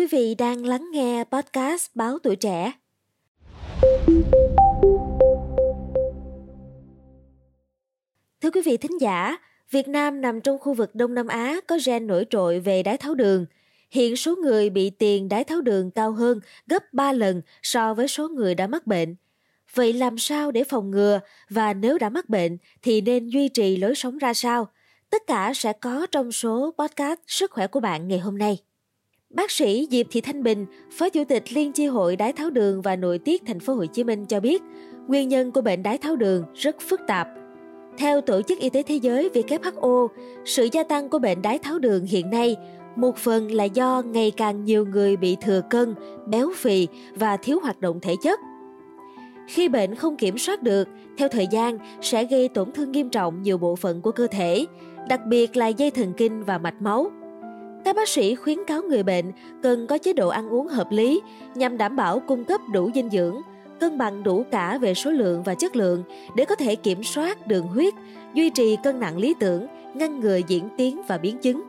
Quý vị đang lắng nghe podcast Báo Tuổi Trẻ. Thưa quý vị thính giả, Việt Nam nằm trong khu vực Đông Nam Á có gen nổi trội về đái tháo đường. Hiện số người bị tiền đái tháo đường cao hơn gấp 3 lần so với số người đã mắc bệnh. Vậy làm sao để phòng ngừa và nếu đã mắc bệnh thì nên duy trì lối sống ra sao? Tất cả sẽ có trong số podcast Sức khỏe của bạn ngày hôm nay. Bác sĩ Diệp Thị Thanh Bình, Phó Chủ tịch Liên chi hội đái tháo đường và nội tiết thành phố Hồ Chí Minh cho biết, nguyên nhân của bệnh đái tháo đường rất phức tạp. Theo Tổ chức Y tế Thế giới WHO, sự gia tăng của bệnh đái tháo đường hiện nay một phần là do ngày càng nhiều người bị thừa cân, béo phì và thiếu hoạt động thể chất. Khi bệnh không kiểm soát được, theo thời gian sẽ gây tổn thương nghiêm trọng nhiều bộ phận của cơ thể, đặc biệt là dây thần kinh và mạch máu. Các bác sĩ khuyến cáo người bệnh cần có chế độ ăn uống hợp lý nhằm đảm bảo cung cấp đủ dinh dưỡng, cân bằng đủ cả về số lượng và chất lượng để có thể kiểm soát đường huyết, duy trì cân nặng lý tưởng, ngăn ngừa diễn tiến và biến chứng.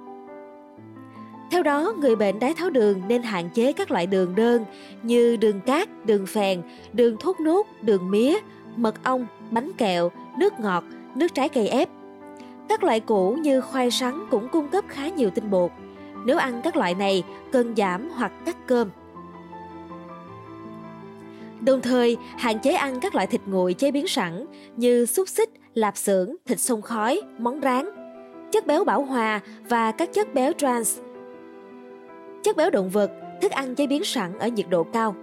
Theo đó, người bệnh đái tháo đường nên hạn chế các loại đường đơn như đường cát, đường phèn, đường thốt nốt, đường mía, mật ong, bánh kẹo, nước ngọt, nước trái cây ép. Các loại củ như khoai sắn cũng cung cấp khá nhiều tinh bột. Nếu ăn các loại này, cần giảm hoặc cắt cơm. Đồng thời, hạn chế ăn các loại thịt nguội chế biến sẵn như xúc xích, lạp xưởng, thịt sông khói, món rán, chất béo bảo hòa và các chất béo trans – chất béo động vật, thức ăn chế biến sẵn ở nhiệt độ cao.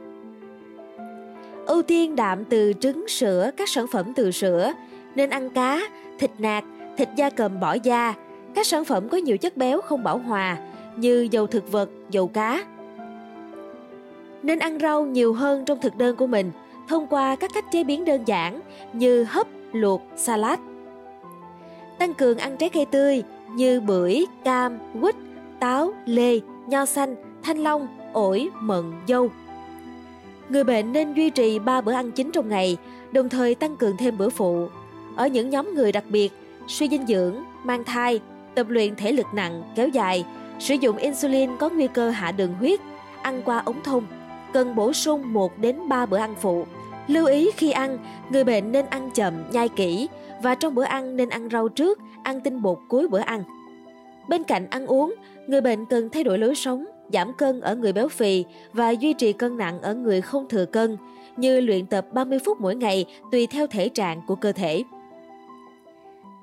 Ưu tiên đạm từ trứng, sữa, các sản phẩm từ sữa, nên ăn cá, thịt nạc, thịt da cầm bỏ da, các sản phẩm có nhiều chất béo không bảo hòa như dầu thực vật, dầu cá. Nên ăn rau nhiều hơn trong thực đơn của mình thông qua các cách chế biến đơn giản như hấp, luộc, salad. Tăng cường ăn trái cây tươi như bưởi, cam, quýt, táo, lê, nho xanh, thanh long, ổi, mận, dâu. Người bệnh nên duy trì 3 bữa ăn chính trong ngày, đồng thời tăng cường thêm bữa phụ. Ở những nhóm người đặc biệt, suy dinh dưỡng, mang thai, tập luyện thể lực nặng, kéo dài, sử dụng insulin có nguy cơ hạ đường huyết, ăn qua ống thông, cần bổ sung 1 đến 3 bữa ăn phụ. Lưu ý khi ăn, người bệnh nên ăn chậm, nhai kỹ và trong bữa ăn nên ăn rau trước, ăn tinh bột cuối bữa ăn. Bên cạnh ăn uống, người bệnh cần thay đổi lối sống, giảm cân ở người béo phì và duy trì cân nặng ở người không thừa cân, như luyện tập 30 phút mỗi ngày tùy theo thể trạng của cơ thể.